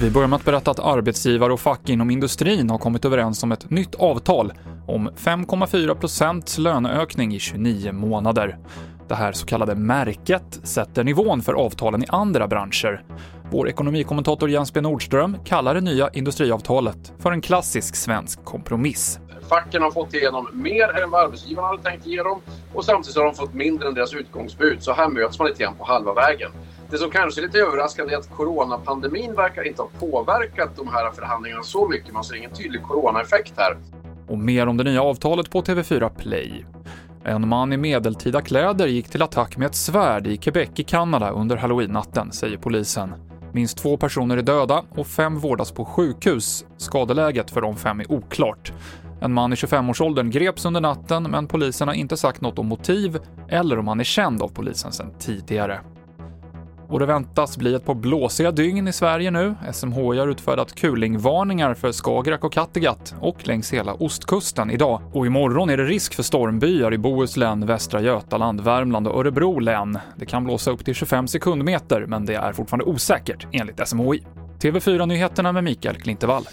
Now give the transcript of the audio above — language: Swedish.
Vi börjar med att berätta att arbetsgivare och fack inom industrin har kommit överens om ett nytt avtal om 5,4% löneökning i 29 månader. Det här så kallade märket sätter nivån för avtalen i andra branscher. Vår ekonomikommentator Jens B Nordström kallar det nya industriavtalet för en klassisk svensk kompromiss. Facken har fått igenom mer än vad arbetsgivarna hade tänkt ge dem och samtidigt har de fått mindre än deras utgångsbud, så här möts man lite grann på halva vägen. Det som kanske är lite överraskande är att coronapandemin verkar inte ha påverkat de här förhandlingarna så mycket. Man ser ingen tydlig coronaeffekt här. Och mer om det nya avtalet på TV4 Play. En man i medeltida kläder gick till attack med ett svärd i Quebec i Kanada under halloween-natten, säger polisen. Minst två personer är döda och fem vårdas på sjukhus. Skadeläget för de fem är oklart. En man i 25-årsåldern greps under natten, men polisen har inte sagt något om motiv eller om han är känd av polisen sedan tidigare. Och det väntas bli ett par blåsiga dygn i Sverige nu. SMHI har utfärdat kulingvarningar för Skagerrak och Kattegatt och längs hela ostkusten idag. Och imorgon är det risk för stormbyar i Bohuslän, Västra Götaland, Värmland och Örebro län. Det kan blåsa upp till 25 sekundmeter, men det är fortfarande osäkert enligt SMHI. TV4-nyheterna med Mikael Klintevall.